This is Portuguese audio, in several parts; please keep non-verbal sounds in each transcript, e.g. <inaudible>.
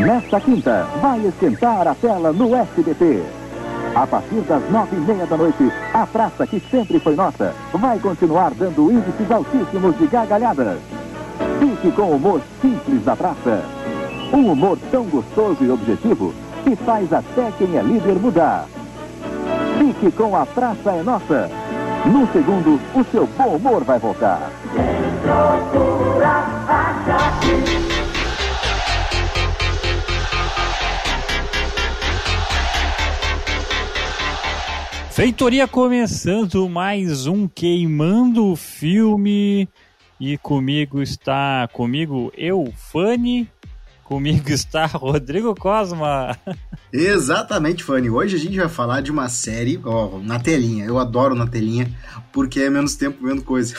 Nesta quinta, vai esquentar a tela no SBT. A partir das nove e meia da noite, a praça que sempre foi nossa vai continuar dando índices altíssimos de gargalhadas. Fique com o humor simples da praça. Um humor tão gostoso e objetivo que faz até quem é líder mudar. Fique com a Praça é Nossa. No segundo, o seu bom humor vai voltar. Feitoria começando mais um Queimando o Filme. E comigo está, comigo eu, Fanny. Comigo <laughs> está Rodrigo Cosma. Exatamente, Fanny. Hoje a gente vai falar de uma série, ó, na telinha. Eu adoro na telinha, porque é menos tempo vendo coisa.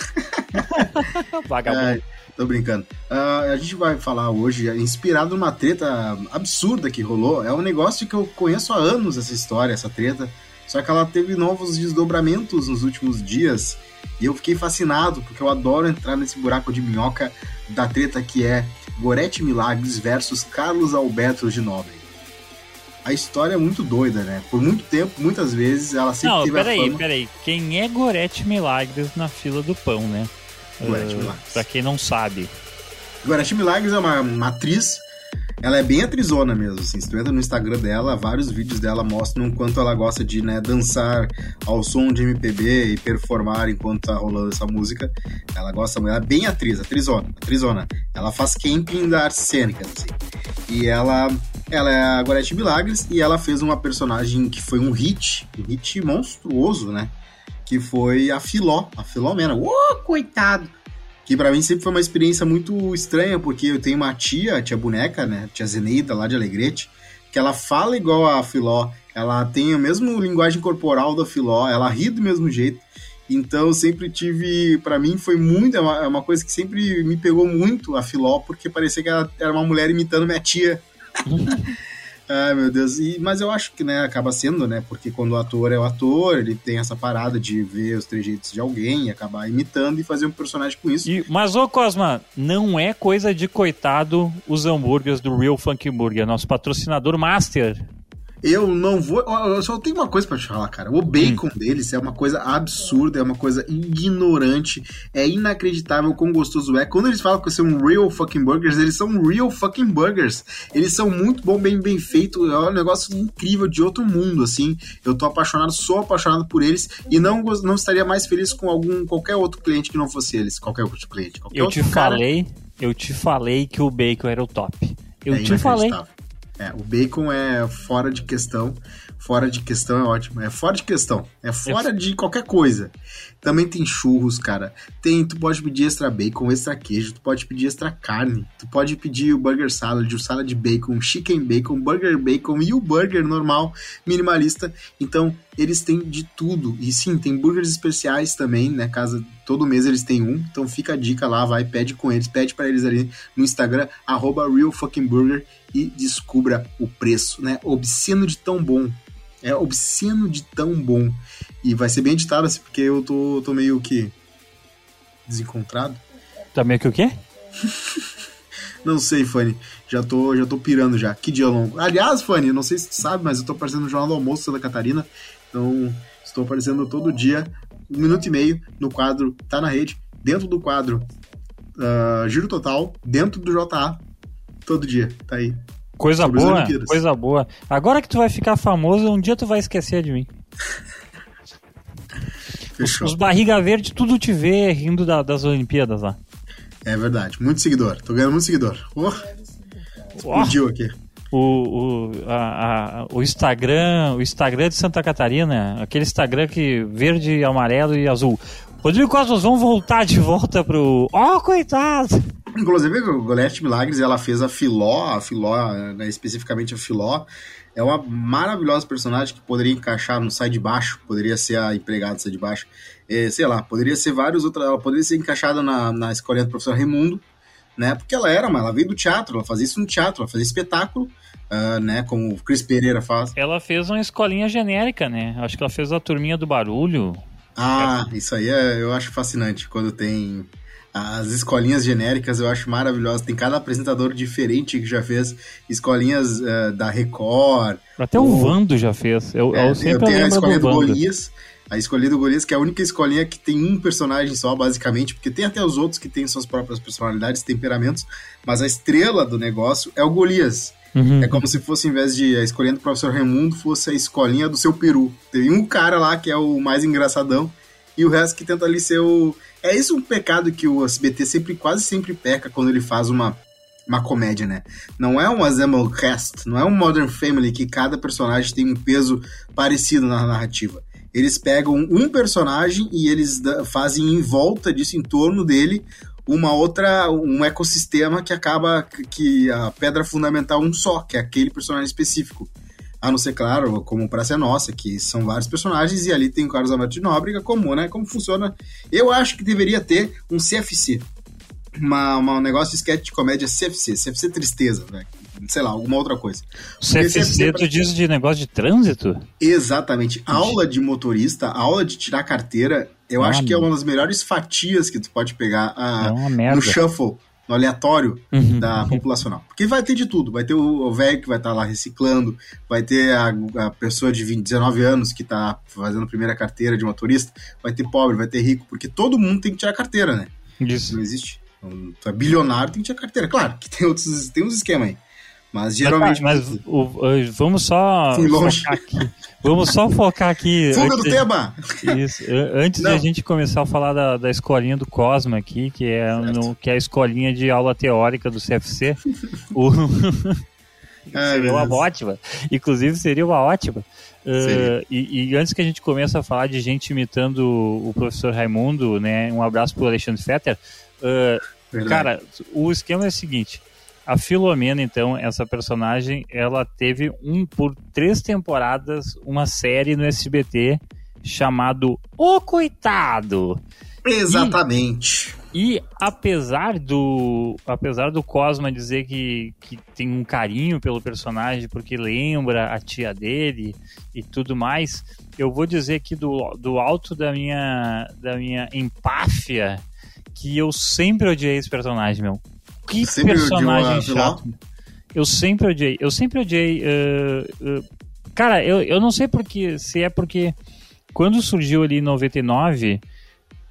<laughs> Vagabundo. É, tô brincando. Uh, a gente vai falar hoje, inspirado numa treta absurda que rolou. É um negócio que eu conheço há anos, essa história, essa treta. Só que ela teve novos desdobramentos nos últimos dias. E eu fiquei fascinado, porque eu adoro entrar nesse buraco de minhoca da treta que é Gorete Milagres versus Carlos Alberto de Nobre. A história é muito doida, né? Por muito tempo, muitas vezes, ela sempre Não, teve peraí, a fama... peraí. Quem é Gorete Milagres na fila do pão, né? Gorete Uh, Milagres. Pra quem não sabe. Gorete Milagres é uma, uma atriz, ela é bem atrizona mesmo, assim. Se tu entra no Instagram dela, vários vídeos dela mostram o quanto ela gosta de, né, dançar ao som de MPB e performar enquanto tá rolando essa música. Ela gosta muito, ela é bem atriz, atrizona, atrizona. Ela faz camping da artes cênicas, assim. E ela, ela é a Gorete Milagres e ela fez uma personagem que foi um hit, um hit monstruoso, né? Que foi a Filó, a Filomena. Ô, coitado! Que pra mim sempre foi uma experiência muito estranha, porque eu tenho uma tia, a tia boneca, né? Tia Zeneida, lá de Alegrete, que ela fala igual a Filó, ela tem a mesma linguagem corporal da Filó, ela ri do mesmo jeito. Então sempre tive, Pra mim foi muito, é uma, é uma coisa que sempre me pegou muito a Filó, porque parecia que ela era uma mulher imitando minha tia. <laughs> Ai, meu Deus. E, mas eu acho que, né, acaba sendo, né? Porque quando o ator é o ator, ele tem essa parada de ver os trejeitos de alguém e acabar imitando e fazer um personagem com isso. E, mas, ô Cosma, não é coisa de coitado os hambúrgueres do Real Funk Burger, nosso patrocinador master. Eu não vou. Eu só tenho uma coisa pra te falar, cara. O bacon deles é uma coisa absurda, é uma coisa ignorante, é inacreditável quão gostoso é. Quando eles falam que são real fucking burgers, eles são real fucking burgers. Eles são muito bom, bem, bem feito. É um negócio incrível de outro mundo, assim. Eu tô apaixonado, sou apaixonado por eles e não, não estaria mais feliz com algum qualquer outro cliente que não fosse eles. Qualquer outro cliente. Qualquer Eu outro te cara. falei, eu te falei que o bacon era o top. Eu É te falei. É, o bacon é fora de questão. Fora de questão é ótimo. É fora de questão. É fora de qualquer coisa. Também tem churros, cara. Tem, tu pode pedir extra bacon, extra queijo, tu pode pedir extra carne. Tu pode pedir o burger salad, o salad de bacon, chicken bacon, burger bacon e o burger normal, minimalista. Então, eles têm de tudo. E sim, tem burgers especiais também, né? Casa todo mês eles têm um. Então fica a dica lá, vai, pede com eles, pede para eles ali no Instagram, arroba realfuckingburger e descubra o preço, né? Obsceno de tão bom. É obsceno de tão bom. E vai ser bem editado, assim, porque eu tô, tô meio que desencontrado. Tá meio que o quê? <laughs> Não sei, Fanny. Já tô, já tô pirando já. Que dia longo. Aliás, Fanny, não sei se tu sabe, mas eu tô aparecendo no Jornal do Almoço Santa Catarina. Então, estou aparecendo todo dia, um minuto e meio, no quadro Tá na Rede. Dentro do quadro ah, Giro Total, dentro do JA. Todo dia. Tá aí. Coisa Sobre boa, coisa boa. Agora que tu vai ficar famoso, um dia tu vai esquecer de mim. Fechou. Os barriga verde tudo te vê rindo da- das Olimpíadas lá. É verdade. Muito seguidor. Tô ganhando muito seguidor. Oh, explodiu aqui. O, o, a- a- o Instagram, o Instagram de Santa Catarina, aquele Instagram que verde, amarelo e azul. Rodrigo Cosmos, vamos voltar de volta pro. Ó, coitado! Inclusive, o Golete Milagres, ela fez a Filó, a Filó, né, especificamente a Filó, é uma maravilhosa personagem que poderia encaixar no Sai de Baixo, poderia ser a empregada Sai de Baixo, É, sei lá, poderia ser vários outros, ela poderia ser encaixada na, na escolinha do professor Raimundo, né, porque ela era, mas ela veio do teatro, ela fazia isso no teatro, ela fazia espetáculo, ah, né, como o Cris Pereira faz. Ela fez uma escolinha genérica, né? Acho que ela fez a turminha do barulho. Ah, isso aí é, eu acho fascinante, quando tem As escolinhas genéricas eu acho maravilhosas. Tem cada apresentador diferente que já fez escolinhas uh, da Record. Até o Vando já fez. Eu, é, eu sempre eu tenho a escolinha do, do Golias. A escolinha do Golias, que é a única escolinha que tem um personagem só, basicamente, porque tem até os outros que têm suas próprias personalidades, temperamentos, mas a estrela do negócio é o Golias. Uhum. É como se fosse, em vez de a escolinha do professor Raimundo, fosse a escolinha do seu peru. Tem um cara lá que é o mais engraçadão, e o resto que tenta ali ser o. É isso um pecado que o SBT sempre, quase sempre peca quando ele faz uma, uma comédia, né? Não é um Assemble Cast, não é um Modern Family que cada personagem tem um peso parecido na narrativa. Eles pegam um personagem e eles fazem em volta disso, em torno dele, uma outra, um ecossistema que acaba que a pedra fundamental um só, que é aquele personagem específico. A não ser, claro, como Praça é Nossa, que são vários personagens, e ali tem o Carlos Alberto de Nóbrega, como, né? Como funciona. Eu acho que deveria ter um CFC. Uma, uma, um negócio de sketch de comédia CFC, CFC Tristeza, né? Sei lá, alguma outra coisa. CFC, CFC tu diz de negócio de trânsito? Exatamente. Aula de motorista, aula de tirar carteira, eu ah, acho que é uma das melhores fatias que tu pode pegar ah, é no shuffle no aleatório uhum, da uhum. <laughs> populacional. Porque vai ter de tudo. Vai ter o velho que vai estar tá lá reciclando, vai ter a, a pessoa de 20, 19 anos que está fazendo a primeira carteira de motorista, vai ter pobre, vai ter rico, porque todo mundo tem que tirar carteira, né? Isso. Não existe. Então, tu é bilionário, tem que tirar carteira. Claro que tem outros tem uns esquemas aí. Mas geralmente. Mas, mas o, vamos só. Fui longe. Vamos só focar aqui. Fuga do tema! Isso. Antes Não. de a gente começar a falar da, da escolinha do Cosma aqui, que é, no, que é a escolinha de aula teórica do CFC. <laughs> o... Ai, seria uma ótima. Inclusive, seria uma ótima. Uh, e, e, antes que a gente comece a falar de gente imitando o professor Raimundo, né? Um abraço pro Alexandre Fetter. Uh, cara, o esquema é o seguinte: a Filomena, então, essa personagem, ela teve um por três temporadas uma série no SBT chamado O Coitado. Exatamente. E, e, apesar do apesar do Cosma dizer que, que tem um carinho pelo personagem porque lembra a tia dele e tudo mais, eu vou dizer aqui do, do alto da minha da minha empáfia que eu sempre odiei esse personagem, meu que sempre personagem chato. Eu sempre odiei. Eu sempre odiei. Uh, uh, cara, eu, eu não sei porque. Se é porque quando surgiu ali em 99,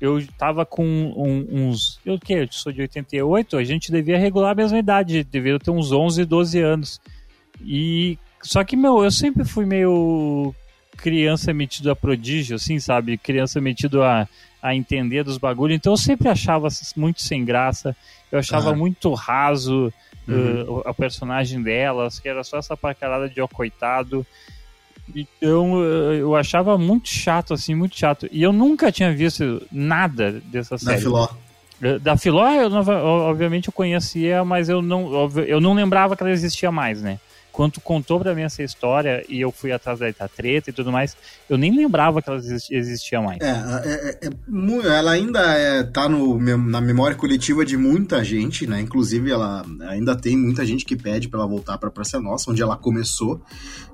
eu tava com um, uns. Eu que? Eu sou de 88, a gente devia regular a mesma idade, devia ter uns 11, 12 anos. E. Só que, meu, eu sempre fui meio criança metido a prodígio, assim, sabe? Criança metido a, a entender dos bagulhos. Então eu sempre achava muito sem graça. Eu achava muito raso uhum. uh, a personagem delas, que era só essa parcarada de ó coitado. Então eu achava muito chato, assim, muito chato. E eu nunca tinha visto nada dessa série. Da Filó. Uh, da Filó, eu, obviamente eu conhecia, mas eu não, eu não lembrava que ela existia mais, né? Quando tu contou pra mim essa história e eu fui atrás da treta e tudo mais, eu nem lembrava que ela existia mais. É, é, é, é ela ainda é, tá no, na memória coletiva de muita gente, né? Inclusive, ela ainda tem muita gente que pede pra ela voltar pra Praça Nossa, onde ela começou.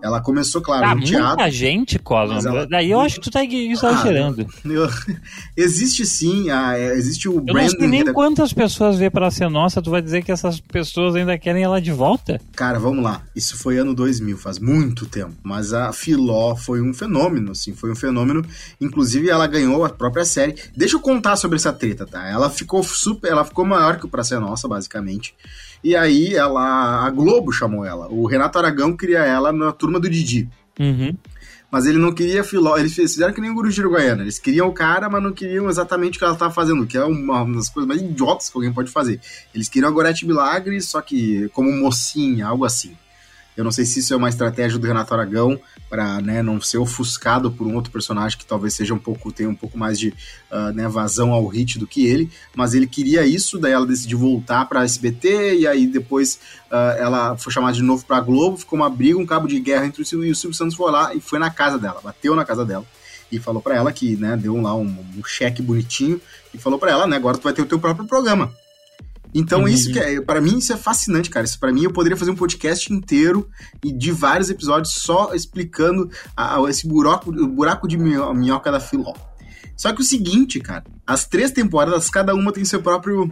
Ela começou, claro, ah, no muita teatro. Muita gente, Cosmo. Ela... Daí eu acho que tu tá exagerando. Ah, eu... <laughs> existe sim, a, é, existe o eu branding. Não sei nem quantas pessoas vê Praça Nossa, tu vai dizer que essas pessoas ainda querem ela de volta? Cara, vamos lá. Isso isso foi ano 2000, faz muito tempo. Mas a Filó foi um fenômeno, assim, foi um fenômeno. Inclusive, ela ganhou a própria série. Deixa eu contar sobre essa treta, tá? Ela ficou super, ela ficou maior que o Pra Ser Nossa, basicamente. E aí, ela, a Globo chamou ela. O Renato Aragão queria ela na turma do Didi. Uhum mas ele não queria filó. Eles fizeram que nem o Guru de Uruguaiana. Eles queriam o cara, mas não queriam exatamente o que ela estava fazendo, que é uma das coisas mais idiotas que alguém pode fazer. Eles queriam a Gorete Milagre, só que como mocinha, algo assim. Eu não sei se isso é uma estratégia do Renato Aragão para né, não ser ofuscado por um outro personagem que talvez seja um pouco tenha um pouco mais de uh, né, vazão ao hit do que ele, mas ele queria isso, daí ela decidiu voltar para SBT e aí depois uh, ela foi chamada de novo para Globo, ficou uma briga, um cabo de guerra entre o Silvio e o Silvio Santos foi lá e foi na casa dela, bateu na casa dela e falou para ela que né, deu lá um, um cheque bonitinho e falou para ela, né, agora tu vai ter o teu próprio programa. Então, uhum. isso que é, para mim, isso é fascinante, cara. Isso para mim, eu poderia fazer um podcast inteiro e de vários episódios só explicando a, a, esse buraco, o buraco de minhoca da Filó. Só que o seguinte, cara, as três temporadas, cada uma tem seu próprio.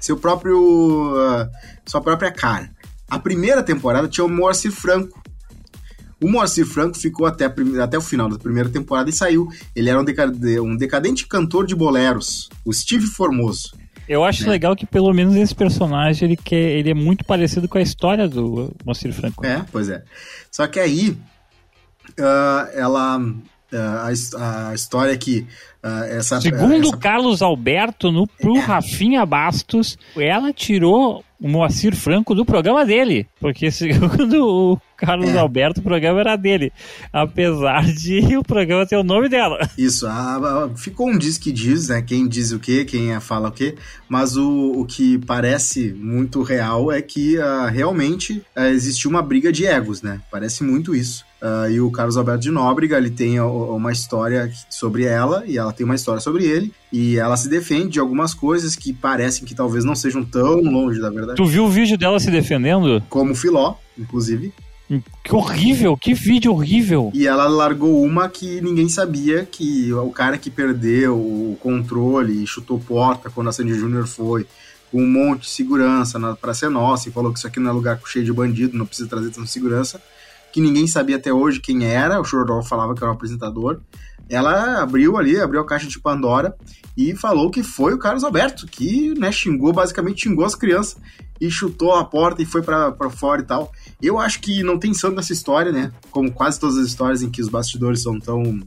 seu próprio. Uh, sua própria cara. A primeira temporada tinha o Moacir Franco. O Moacir Franco ficou até, até o final da primeira temporada e saiu. Ele era um, decadente, um decadente cantor de boleros, o Steve Formoso. Eu acho né? legal que pelo menos esse personagem ele, quer, ele é muito parecido com a história do Moacir Franco. É, pois é. Só que aí uh, ela a, a, história é que uh, essa segundo essa... Carlos Alberto no pro é. Rafinha Bastos ela tirou o Moacir Franco do programa dele porque <laughs> segundo o Carlos é. Alberto, o programa era dele. Apesar de <laughs> o programa ter o nome dela. Isso, a, a, ficou um diz que diz, né? Quem diz o quê, quem é, fala o quê. Mas o, o que parece muito real é que uh, realmente uh, existiu uma briga de egos, né? Parece muito isso. Uh, e o Carlos Alberto de Nóbrega, ele tem uma história sobre ela e ela tem uma história sobre ele. E ela se defende de algumas coisas que parecem que talvez não sejam tão longe da verdade. Tu viu o vídeo dela se defendendo? Como Filó, inclusive. Que horrível, que vídeo horrível. E ela largou uma que ninguém sabia que o cara que perdeu o controle e chutou porta quando a Sandy Júnior foi, com um monte de segurança na Praça Nossa e falou que isso aqui não é lugar cheio de bandido, não precisa trazer tanta segurança, que ninguém sabia até hoje quem era, o Chororó falava que era o apresentador. Ela abriu ali, abriu a caixa de Pandora e falou que foi o Carlos Alberto, que né, xingou, basicamente xingou as crianças e chutou a porta e foi para fora e tal. Eu acho que não tem santo nessa história, né? Como quase todas as histórias em que os bastidores são tão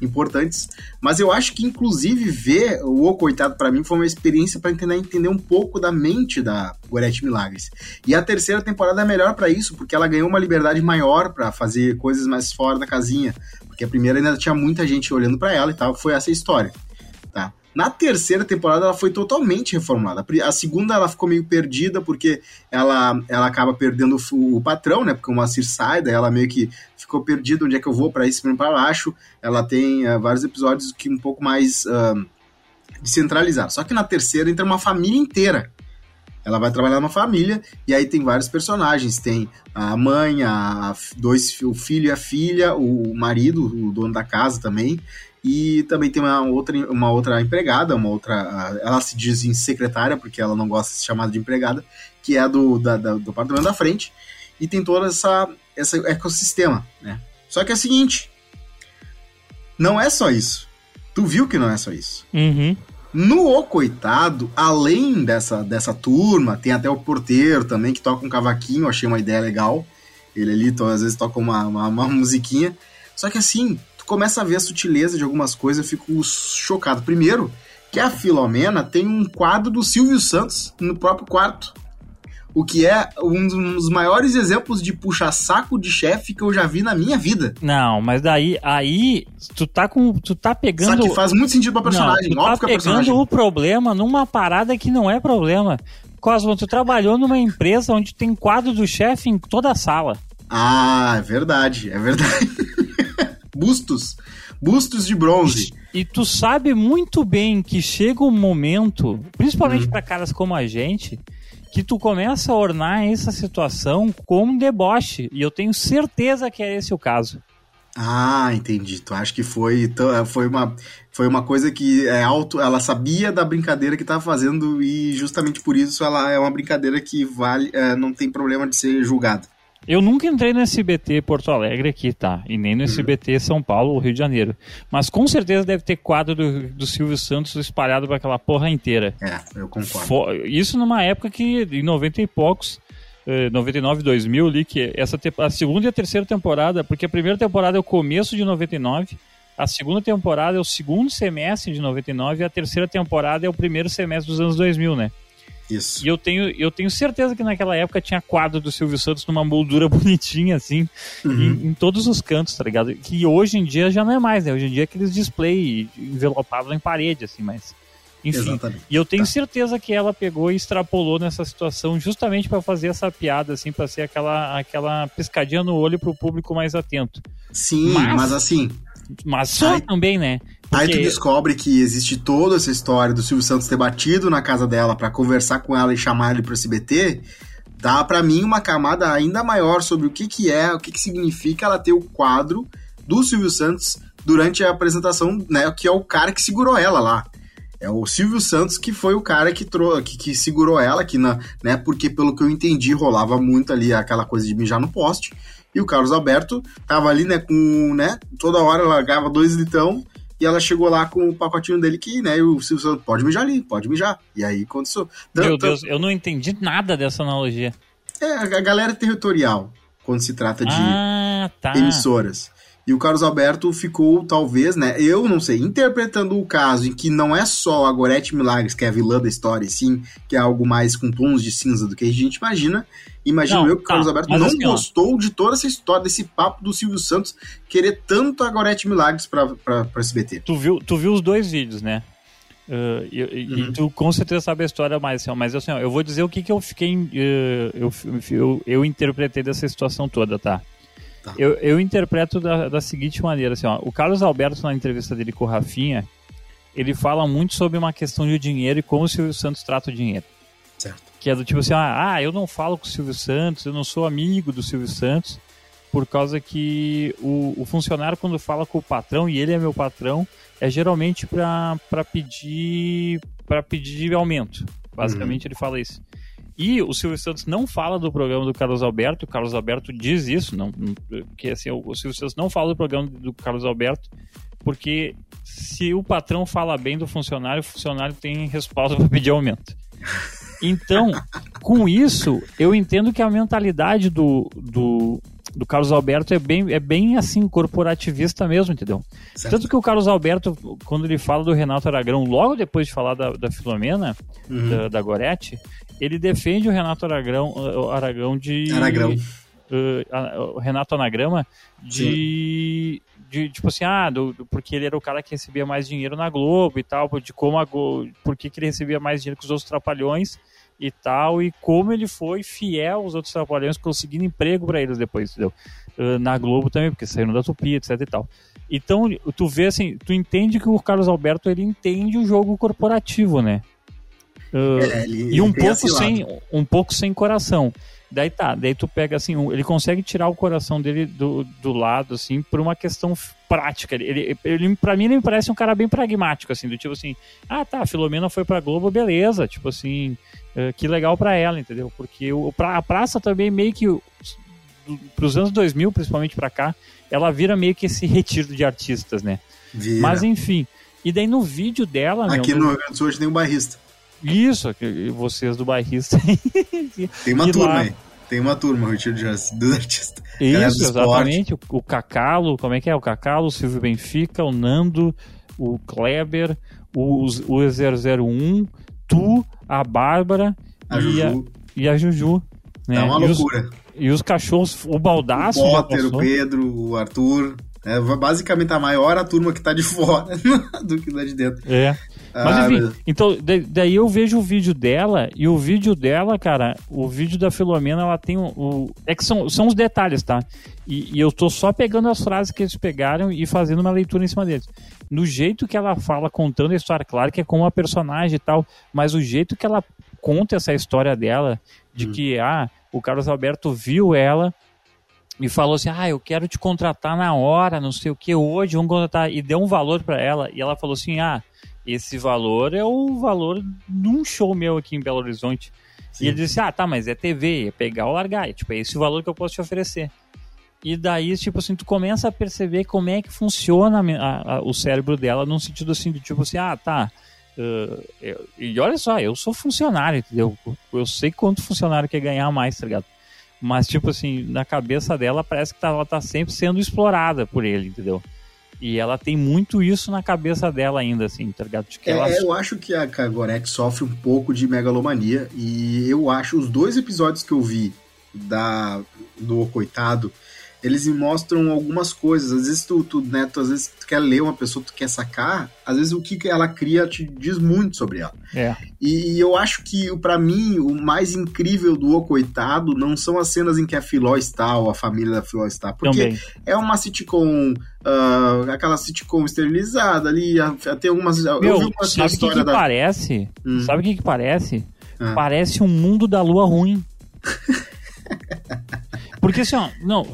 importantes. Mas eu acho que, inclusive, ver o O Coitado para mim foi uma experiência para entender, entender um pouco da mente da Gorete Milagres. E a terceira temporada é melhor para isso, porque ela ganhou uma liberdade maior para fazer coisas mais fora da casinha. Porque a primeira ainda tinha muita gente olhando para ela e tal, foi essa história. Na terceira temporada ela foi totalmente reformulada. A segunda ela ficou meio perdida porque ela, ela acaba perdendo o, o patrão, né? Porque uma Sir sai, daí ela meio que ficou perdida onde é que eu vou para isso para baixo. Ela tem uh, vários episódios que um pouco mais uh, descentralizados. Só que na terceira entra uma família inteira. Ela vai trabalhar numa família e aí tem vários personagens. Tem a mãe, a dois, o filho e a filha, o marido, o dono da casa também. E também tem uma outra, uma outra empregada, uma outra. Ela se diz em secretária, porque ela não gosta de ser chamada de empregada, que é do, da, da, do apartamento da frente. E tem todo essa, esse ecossistema, né? Só que é o seguinte: não é só isso. Tu viu que não é só isso. Uhum. No O Coitado, além dessa, dessa turma, tem até o porteiro também que toca um cavaquinho, achei uma ideia legal. Ele ali, às vezes, toca uma, uma, uma musiquinha. Só que assim, começa a ver a sutileza de algumas coisas, eu fico chocado. Primeiro, que a Filomena tem um quadro do Silvio Santos no próprio quarto. O que é um dos maiores exemplos de puxa-saco de chefe que eu já vi na minha vida. Não, mas daí, aí, tu tá com. Tu tá pegando. Só que faz muito sentido pra personagem. Não, tu tá pegando personagem. o problema numa parada que não é problema. Cosmo, tu trabalhou numa empresa onde tem quadro do chefe em toda a sala. Ah, é verdade, é verdade. <laughs> bustos, bustos de bronze. E, e, tu sabe muito bem que chega um momento, principalmente hum. para caras como a gente, que tu começa a ornar essa situação com um deboche. E eu tenho certeza que é esse o caso. Ah, entendi. Tu acha que foi, foi, uma, foi uma coisa que é alto. Ela sabia da brincadeira que estava fazendo e justamente por isso ela é uma brincadeira que vale, é, não tem problema de ser julgada. Eu nunca entrei no SBT Porto Alegre aqui, tá? E nem no SBT São Paulo ou Rio de Janeiro. Mas com certeza deve ter quadro do, do Silvio Santos espalhado para aquela porra inteira. É, eu concordo. Isso numa época que, em 90 e poucos, 99, eh, 2000 ali, que essa a segunda e a terceira temporada, porque a primeira temporada é o começo de 99, a segunda temporada é o segundo semestre de 99 e a terceira temporada é o primeiro semestre dos anos 2000, né? Isso. E eu tenho, eu tenho certeza que naquela época tinha quadro do Silvio Santos numa moldura <laughs> bonitinha, assim, uhum. em, em, todos os cantos, tá ligado? Que hoje em dia já não é mais, né? Hoje em dia é aqueles display envelopados em parede, assim, mas. Enfim. Exatamente. E eu tenho tá. certeza que ela pegou e extrapolou nessa situação justamente para fazer essa piada, assim, para ser aquela, aquela piscadinha no olho pro público mais atento. Sim, mas, mas assim. Mas só aí, também, né? Porque... Aí tu descobre que existe toda essa história do Silvio Santos ter batido na casa dela para conversar com ela e chamar ele pro SBT, dá para mim uma camada ainda maior sobre o que que é, o que que significa ela ter o quadro do Silvio Santos durante a apresentação, né, que é o cara que segurou ela lá. É o Silvio Santos que foi o cara que, trou que, que segurou ela, que na, né, porque pelo que eu entendi rolava muito ali aquela coisa de mijar no poste. E o Carlos Alberto tava ali, né, com, né, toda hora largava dois litrão e ela chegou lá com o pacotinho dele que, né, e o Silvio Santos, pode mijar ali, pode mijar. E aí aconteceu. Meu Deus, eu não entendi nada dessa analogia. É, a galera é territorial quando se trata de ah, tá. emissoras. E o Carlos Alberto ficou, talvez, né? Eu não sei, interpretando o caso em que não é só a Gorete Milagres que é a vilã da história, e sim, que é algo mais com tons de cinza do que a gente imagina. Imagino não, eu que o Carlos tá, Alberto não assim, gostou de toda essa história, desse papo do Silvio Santos querer tanto a Gorete Milagres pra, pra, pra SBT. Tu viu, tu viu os dois vídeos, né? Uh, e, uhum. e, tu com certeza sabe a história mais, assim, mas assim, ó, eu vou dizer o que, que eu fiquei. Uh, eu, eu, eu interpretei dessa situação toda, tá? Tá. Eu, eu interpreto da, da seguinte maneira, assim, ó, o Carlos Alberto, na entrevista dele com o Rafinha, ele fala muito sobre uma questão de dinheiro e como o Silvio Santos trata o dinheiro. Certo. Que é do tipo assim, ah, ah, eu não falo com o Silvio Santos, eu não sou amigo do Silvio Santos, por causa que o, o funcionário, quando fala com o patrão, e ele é meu patrão, é geralmente para pedir para pedir aumento. Basicamente uhum. ele fala isso. E o Silvio Santos não fala do programa do Carlos Alberto, o Carlos Alberto diz isso, não, que assim, o Silvio Santos não fala do programa do Carlos Alberto, porque se o patrão fala bem do funcionário, o funcionário tem respaldo <laughs> para pedir aumento. Então, com isso, eu entendo que a mentalidade do, do, do Carlos Alberto é bem, é bem assim, corporativista mesmo, entendeu? Certo. Tanto que o Carlos Alberto, quando ele fala do Renato Aragão, logo depois de falar da, da Filomena, uhum. da, da Gorete, ele defende o Renato Aragão, o Aragão de. Aragrão. Uh, o Renato Anagrama de, de, tipo assim, ah, do, porque ele era o cara que recebia mais dinheiro na Globo e tal, de como a Globo, por que, ele recebia mais dinheiro que os outros trapalhões e tal, e como ele foi fiel aos outros trapalhões, conseguindo emprego para eles depois, entendeu? Uh, na Globo também, porque saíram da Tupi, etc e tal. Então, tu vê assim, tu entende que o Carlos Alberto ele entende o jogo corporativo, né? Uh, é, ele, e um pouco, sem, um pouco sem coração. Daí tá, daí tu pega assim, ele consegue tirar o coração dele do, do lado, assim, por uma questão prática. Ele, ele, pra mim, ele me parece um cara bem pragmático, assim, do tipo assim, ah tá, a Filomena foi pra Globo, beleza, tipo assim, uh, que legal pra ela, entendeu? Porque o, a praça também meio que, pros anos 2000, principalmente pra cá, ela vira meio que esse retiro de artistas, né? Vira. Mas enfim, e daí no vídeo dela... Aqui meu, no Rio Grande do Sul hoje tem um barrista. Isso, vocês do bairrista. <laughs> Tem uma turma aí. Tem uma turma, o retiro de dos artistas. Isso, exatamente. O, o Cacalo, como é que é? O Cacalo, o Silvio Benfica, o Nando, o Kleber, o, o 001, tu, a Bárbara a e, a, e a Juju. Né? É uma loucura. E os, e os cachorros, o Baldaço. O Potter, o Pedro, o Arthur. É basicamente a maior a turma que tá de <laughs> fora do que da de dentro. É. Mas ah, enfim, então daí eu vejo o vídeo dela e o vídeo dela, cara, o vídeo da Filomena, ela tem o. o é que são, são os detalhes, tá? E, e, eu tô só pegando as frases que eles pegaram e fazendo uma leitura em cima deles. No jeito que ela fala, contando a história, claro que é com uma personagem e tal, mas o jeito que ela conta essa história dela, de hum. que, ah, o Carlos Alberto viu ela e falou assim: Ah, eu quero te contratar na hora, não sei o que, hoje, vamos contratar. E deu um valor para ela. E ela falou assim: Ah, esse valor é o valor de um show meu aqui em Belo Horizonte. Sim. E ele disse, ah, tá, mas é TV, é pegar ou largar. É, tipo, é esse o valor que eu posso te oferecer. E daí, tipo assim, tu começa a perceber como é que funciona a, a, o cérebro dela, num sentido assim, de tipo assim, ah, tá. Uh, eu, e olha só, eu sou funcionário, entendeu? Eu sei quanto funcionário quer ganhar mais, tá ligado? Mas, tipo assim, na cabeça dela parece que tá, ela tá sempre sendo explorada por ele, entendeu? E ela tem muito isso na cabeça dela ainda, assim, tá ligado? É, ela... Eu acho que a Gorek sofre um pouco de megalomania. E eu acho os dois episódios que eu vi da do Coitado eles me mostram algumas coisas. Às vezes tu, tu, né, tu, às vezes tu quer ler uma pessoa, tu quer sacar, às vezes o que ela cria te diz muito sobre ela. É. E eu acho que, para mim, o mais incrível do O Coitado não são as cenas em que a Filó está, ou a família da Filó está, porque Também. é uma sitcom, uh, aquela sitcom esterilizada ali, tem algumas... Meu, eu vi uma sabe o que, que da... parece? Hum. Sabe o que, que parece? Ah. Parece um mundo da lua ruim. <laughs> Porque assim, ó, não,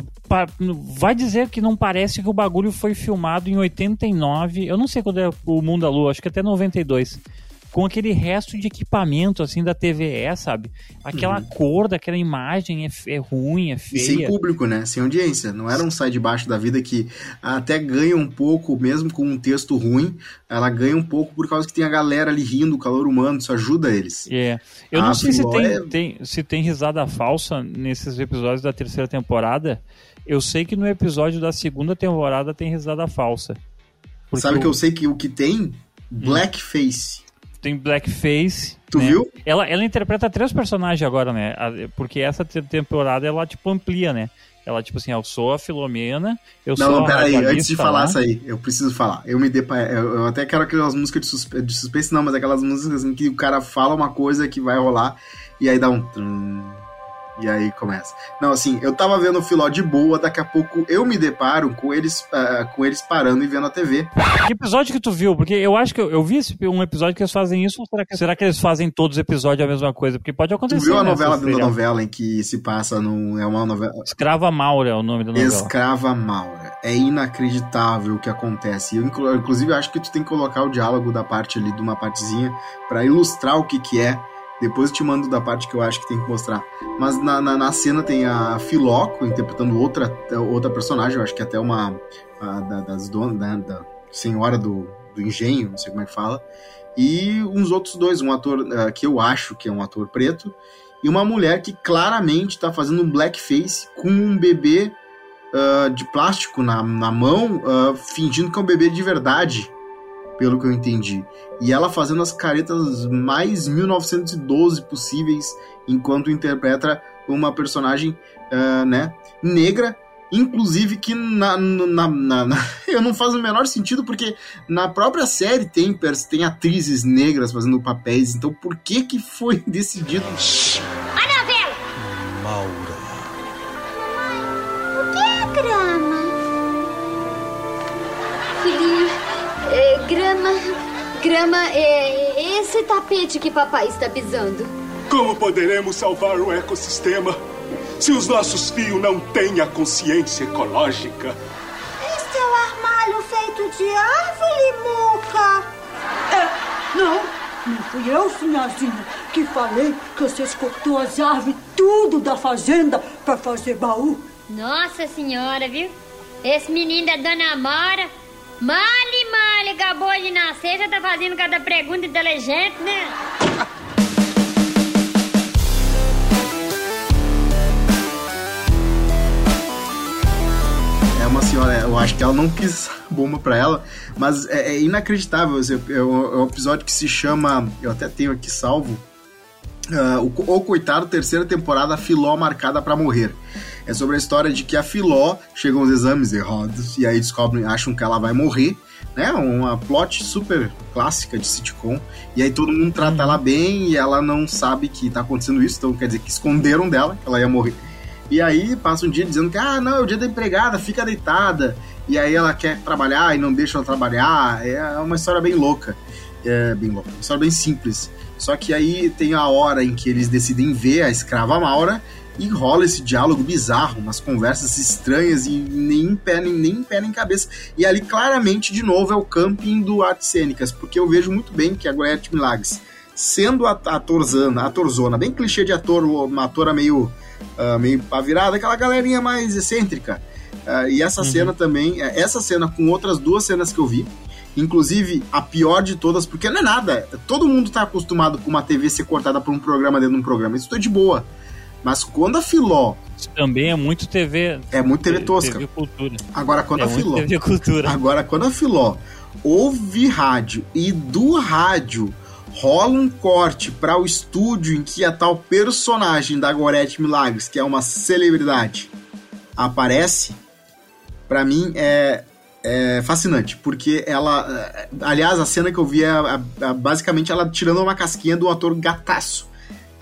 vai dizer que não parece que o bagulho foi filmado em 89, eu não sei quando é o Mundo da Lua, acho que até 92. Com aquele resto de equipamento, assim, da TVE, sabe? Aquela cor daquela imagem é, é ruim, é Uhum. E sem feia. público, né? Sem audiência. Não era um sai de baixo da vida que até ganha um pouco, mesmo com um texto ruim, ela ganha um pouco por causa que tem a galera ali rindo, o calor humano, isso ajuda eles. É. Eu não sei se tem, é- tem- se tem risada falsa nesses episódios da terceira temporada. Eu sei que no episódio da segunda temporada tem risada falsa. Sabe que o- eu sei que o que tem? Blackface. tem blackface. Tu né? viu? Ela, ela interpreta três personagens agora, né? Porque essa te- temporada ela tipo amplia, né? Ela tipo assim, eu sou a Filomena, eu sou Não, não, a peraí, radialista antes de falar isso aí, eu preciso falar. Eu me depa... eu, eu até quero aquelas músicas de, suspe... de suspense, não, mas aquelas músicas assim que o cara fala uma coisa que vai rolar e aí dá um. E aí começa. Não, assim, eu tava vendo o Filó de boa, daqui a pouco eu me deparo com eles, ah, com eles parando e vendo a TV. Que episódio que tu viu? Porque eu acho que eu, eu vi esse- um episódio que eles fazem isso, ou será que, será que eles fazem todos os episódios a mesma coisa? Porque pode Tu acontecer. viu a né, novela dentro da novela em que se passa num. É uma novela. Escrava Maura é o nome da novela. Escrava Maura. É inacreditável o que acontece. Eu, inclu- inclusive, acho que tu tem que colocar o diálogo da parte ali, de uma partezinha, pra ilustrar o que que é. Depois eu te mando da parte que eu acho que tem que mostrar. Mas na, na, na cena tem a Filoco interpretando outra, outra personagem, eu acho que até uma a, da, das donas, da, da senhora do, do engenho, não sei como é que fala. E uns outros dois, um ator ah, que eu acho que é um ator preto, e uma mulher que claramente tá fazendo um blackface com um bebê ah, de plástico na, na mão, ah, fingindo que é um bebê de verdade, pelo que eu entendi. E ela fazendo as caretas mais 1912 possíveis, enquanto interpreta uma personagem, ah, né, negra, inclusive que na, na, na- na- <laughs> eu não faz o menor sentido, porque na própria série tem, tem atrizes negras fazendo papéis, então por que que foi <laughs> decidido... grama. Grama é esse tapete que papai está pisando. Como poderemos salvar o ecossistema se os nossos fios não têm a consciência ecológica? Este é o armário feito de árvore, Muca. É, não, não fui eu, sinhazinha, que falei que vocês cortou as árvores tudo da fazenda para fazer baú. Nossa senhora, viu? Esse menino da Dona Mora, male, male, acabou de nascer, já tá fazendo cada pergunta inteligente, né? É uma senhora, eu acho que ela não quis bomba pra ela, mas é, é inacreditável. É um, episódio que se chama, eu até tenho aqui salvo, ah, o, o Coitado, terceira temporada, Filó marcada pra morrer. É sobre a história de que a Filó chegam os exames errados e aí descobrem, acham que ela vai morrer, né? Uma plot super clássica de sitcom. E aí todo mundo trata ela bem e ela não sabe que tá acontecendo isso, então quer dizer que esconderam dela que ela ia morrer. E aí passa um dia dizendo que, ah, não, é o dia da empregada, fica deitada. E aí ela quer trabalhar e não deixa ela trabalhar. É uma história bem louca. É bem louca, uma história bem simples. Só que aí tem a hora em que eles decidem ver a escrava Maura e rola esse diálogo bizarro, umas conversas estranhas e nem pé nem, nem pé nem cabeça. E ali claramente, de novo, é o camping do Artes Cênicas, porque eu vejo muito bem que a Goethe Milagres, sendo a atorzana, atorzona, bem clichê de ator, uma atora meio, ah, meio pá virada, aquela galerinha mais excêntrica. Ah, e essa cena também, eh, essa cena com outras duas cenas que eu vi, Inclusive, a pior de todas, porque não é nada. Todo mundo tá acostumado com uma TV ser cortada por um programa dentro de um programa. Isso é de boa. Mas quando a Filó Isso também é muito TV. é muito TV tosca. TV cultura. Agora, quando é a Filó. TV cultura. Agora, quando a Filó ouve rádio e do rádio rola um corte para o estúdio em que a tal personagem da Gorete Milagres, que é uma celebridade, aparece, para mim é, é fascinante, porque ela, é, aliás, a cena que eu vi é a- a- basicamente ela tirando uma casquinha do ator gataço.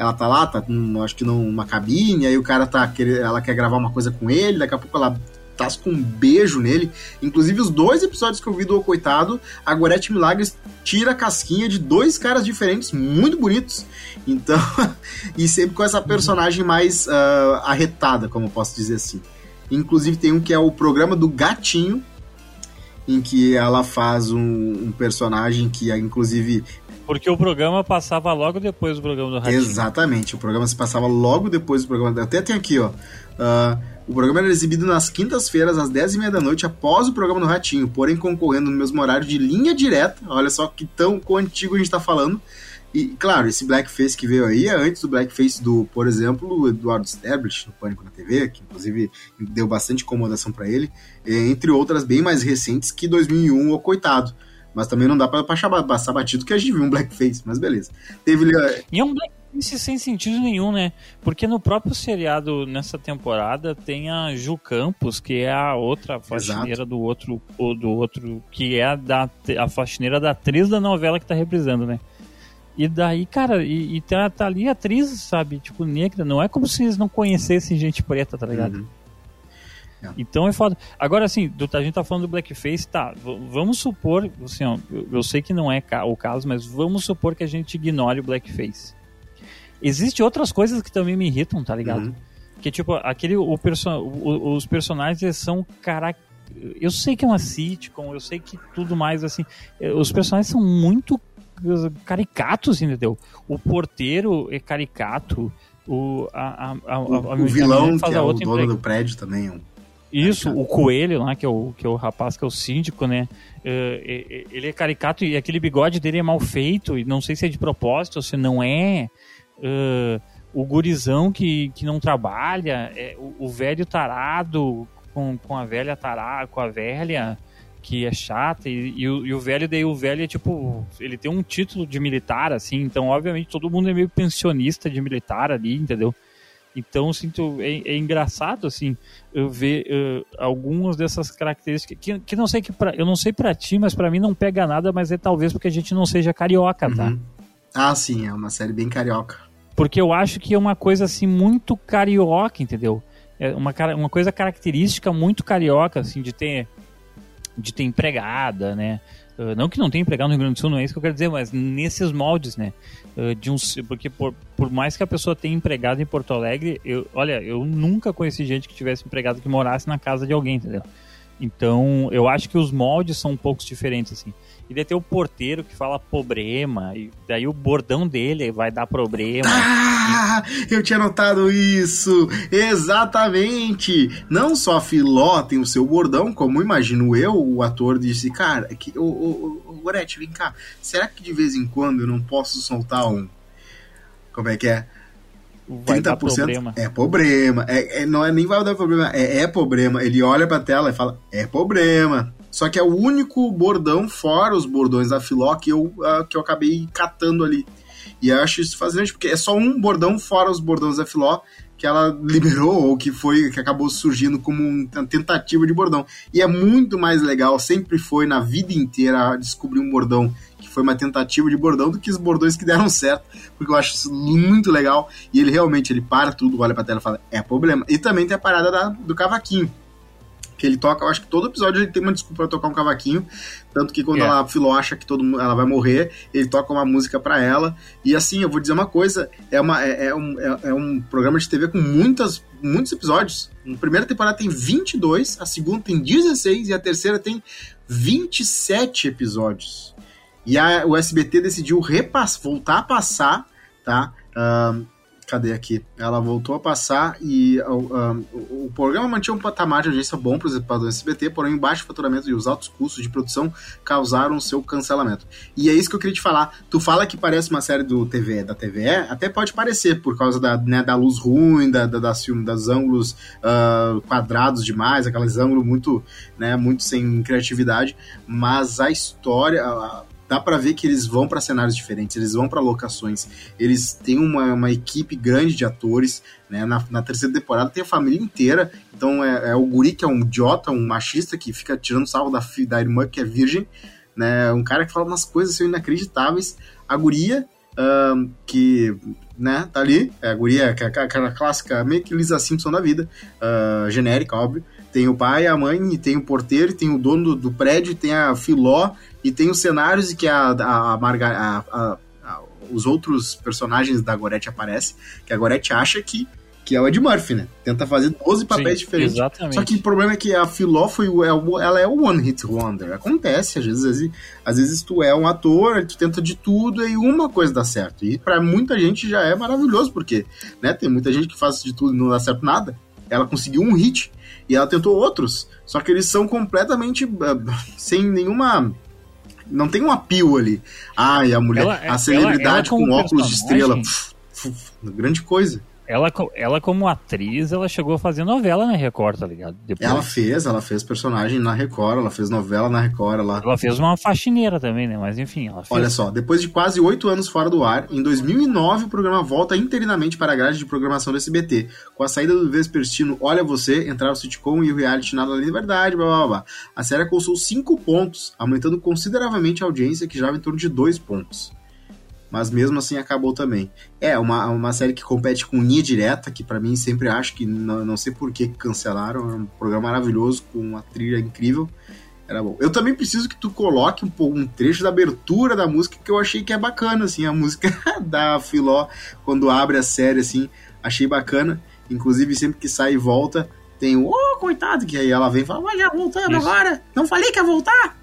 Ela tá lá, tá com, acho que numa cabine, aí o cara tá querendo, ela quer gravar uma coisa com ele, daqui a pouco ela tasca um beijo nele. Inclusive, os dois episódios que eu vi do O Coitado, a Gorete Milagres tira a casquinha de dois caras diferentes, muito bonitos. Então, <laughs> e sempre com essa personagem mais ah, arretada, como eu posso dizer assim. Inclusive tem um que é o programa do Gatinho, em que ela faz um, um personagem que, é, inclusive, Porque o programa passava logo depois do programa do Ratinho. Exatamente, o programa se passava logo depois do programa. Até tem aqui, ó. ah, o programa era exibido nas quintas-feiras, às 10h30 da noite, após o programa do Ratinho, porém concorrendo no mesmo horário de linha direta. Olha só que tão quão antigo a gente tá falando. E, claro, esse blackface que veio aí é antes do blackface do, por exemplo, o Eduardo Stablish, no Pânico na TV, que inclusive deu bastante incomodação pra ele, eh, entre outras bem mais recentes que 2001, o Coitado. Mas também não dá pra passar batido que a gente viu um blackface, mas beleza. Teve eh, E é um blackface sem sentido nenhum, né? Porque no próprio seriado, nessa temporada, tem a Ju Campos, que é a outra faxineira do outro, ou do outro, que é a, da, a faxineira da atriz da novela que tá reprisando, né? E daí, cara, e, e tá, tá ali a atriz, sabe, tipo, negra, não é como se eles não conhecessem gente preta, tá ligado? Uhum. É. Então é foda. Agora, assim, do, a gente tá falando do blackface, tá, vamos supor, assim, ó, eu, eu sei que não é ca- o caso, mas vamos supor que a gente ignore o blackface. Existem outras coisas que também me irritam, tá ligado? Uhum. Que, tipo, aquele, o perso o- os personagens eles são cara... Eu sei que é uma sitcom, eu sei que tudo mais, assim, eh, os personagens são muito caricatos, entendeu? O porteiro é caricato, o, a, a, a, o, a o vilão, que é a o outra dono empre- do prédio também. é um- isso, o coelho lá, que é o, que é o rapaz que é o síndico, né? É, é, é, ele é caricato e aquele bigode dele é mal feito, e não sei se é de propósito ou se não é. O gurizão que, que não trabalha, é, o, o velho tarado com, com a velha tarada, com a velha que é chata, e, e o, e o velho, daí o velho é tipo. Ele tem um título de militar, assim, então obviamente todo mundo é meio pensionista de militar ali, entendeu? Então, sinto, é, é engraçado, assim, eu ver eh, algumas dessas características que, que não sei que pra, eu não sei pra ti, mas pra mim não pega nada, mas é talvez porque a gente não seja carioca, tá? Uhum. Ah, sim, é uma série bem carioca. Porque eu acho que é uma coisa assim muito carioca, entendeu? É uma, uma coisa característica muito carioca, assim, de ter de ter empregada, né? Uh, não que não tenha empregado no Rio Grande do Sul, não é isso que eu quero dizer, mas nesses moldes, né? Uh, de uns, porque por, por mais que a pessoa tenha empregado em Porto Alegre, eu, olha, eu nunca conheci gente que tivesse empregado que morasse na casa de alguém, entendeu? Então, eu acho que os moldes são um pouco diferentes, assim. E daí tem o porteiro que fala problema, e daí o bordão dele vai dar problema. Ah, eu tinha notado isso! Exatamente! Não só a Filó tem o seu bordão, como imagino eu, o ator disse, cara, que, ô, Gorete, vem cá, será que de vez em quando eu não posso soltar um. Como é que é? Vai dar problema. é problema. É, é- não é nem vai dar problema, é, é problema. Ele olha pra tela e fala, é problema. Só que é o único bordão, fora os bordões da Filó, que eu, ah, que eu acabei catando ali. E eu acho isso fascinante, porque é só um bordão, fora os bordões da Filó, que ela liberou, ou que foi, que acabou surgindo como um- uma tentativa de bordão. E é muito mais legal, sempre foi na vida inteira descobrir um bordão que foi uma tentativa de bordão do que os bordões que deram certo, porque eu acho isso muito legal. E ele realmente, ele para tudo, olha pra tela e fala, é problema. E também tem a parada da- do cavaquinho. Que ele toca, eu acho que todo episódio ele tem uma desculpa pra tocar um cavaquinho. Tanto que quando É. ela, a Filó acha que todo mundo, ela vai morrer, ele toca uma música pra ela. E assim, eu vou dizer uma coisa: é, uma, é, é um, é, é um programa de TV com muitas, muitos episódios. A primeira temporada tem 22, a segunda tem 16 e a terceira tem 27 episódios. E a, o SBT decidiu repass, voltar a passar, tá? Ahn, cadê aqui? Ela voltou a passar e ahn, o, o programa mantinha um patamar de audiência bom para os SBT, porém o baixo faturamento e os altos custos de produção causaram seu cancelamento. E é isso que eu queria te falar. Tu fala que parece uma série do TV, da TVE, até pode parecer, por causa da, né, da luz ruim, da, da, das, das ângulos ah, quadrados demais, aqueles ângulos muito, né, muito sem criatividade, mas a história... dá pra ver que eles vão pra cenários diferentes, eles vão pra locações, eles têm uma, uma equipe grande de atores, né? Na, na terceira temporada tem a família inteira, então é, é o guri que é um idiota, um machista que fica tirando sarro da, da irmã que é virgem, né? Um cara que fala umas coisas assim, inacreditáveis. A guria, que, né, tá ali, é a guria, é aquela clássica, meio que Lisa Simpson da vida, ah, genérica, óbvio. Tem o pai, a mãe, tem o porteiro, tem o dono do, do prédio, tem a Filó, e tem os cenários e que a, a, Marga, a- a- os outros personagens da Gorete aparecem, que a Gorete acha que que é o Ed Murphy, né? Tenta fazer 12 papéis Sim, diferentes. exatamente. Só que o problema é que a Filó foi, é o- ela é o One Hit Wonder. Acontece, às vezes, às vezes, às vezes tu é um ator, tu tenta de tudo e uma coisa dá certo. E pra muita gente já é maravilhoso, porque né, tem muita gente que faz de tudo e não dá certo nada. Ela conseguiu um hit e ela tentou outros, só que eles são completamente ah, sem nenhuma. Não tem um apio ali. Ai, a mulher, Ela- ela- a celebridade ela como com óculos de estrela. Puf, puf, grande coisa. Ela, ela como atriz, ela chegou a fazer novela na Record, tá ligado? Depois, Ela fez, ela fez personagem na Record, ela fez novela na Record, ela. ela fez uma faxineira também, né? Mas enfim, ela fez. Olha só, depois de quase oito anos fora do ar, em 2009 o programa volta interinamente para a grade de programação do SBT. Com a saída do Vespertino Olha Você, entrar o sitcom e o reality Nada Além da Verdade, blá blá blá. A série alcançou cinco pontos, aumentando consideravelmente a audiência, que já estava em torno de dois pontos. Mas mesmo assim acabou também. É, uma, uma série que compete com linha direta, que pra mim sempre acho que não, não sei por que cancelaram. É um programa maravilhoso, com uma trilha incrível. Era bom. Eu também preciso que tu coloque um, po- um trecho da abertura da música que eu achei que é bacana, assim, a <laughs> música da Filó, quando abre a série, assim, achei bacana. Inclusive, sempre que sai e volta, tem o, ô, coitado, que aí ela vem e fala, mas já voltando Isso. agora? Não falei que ia voltar?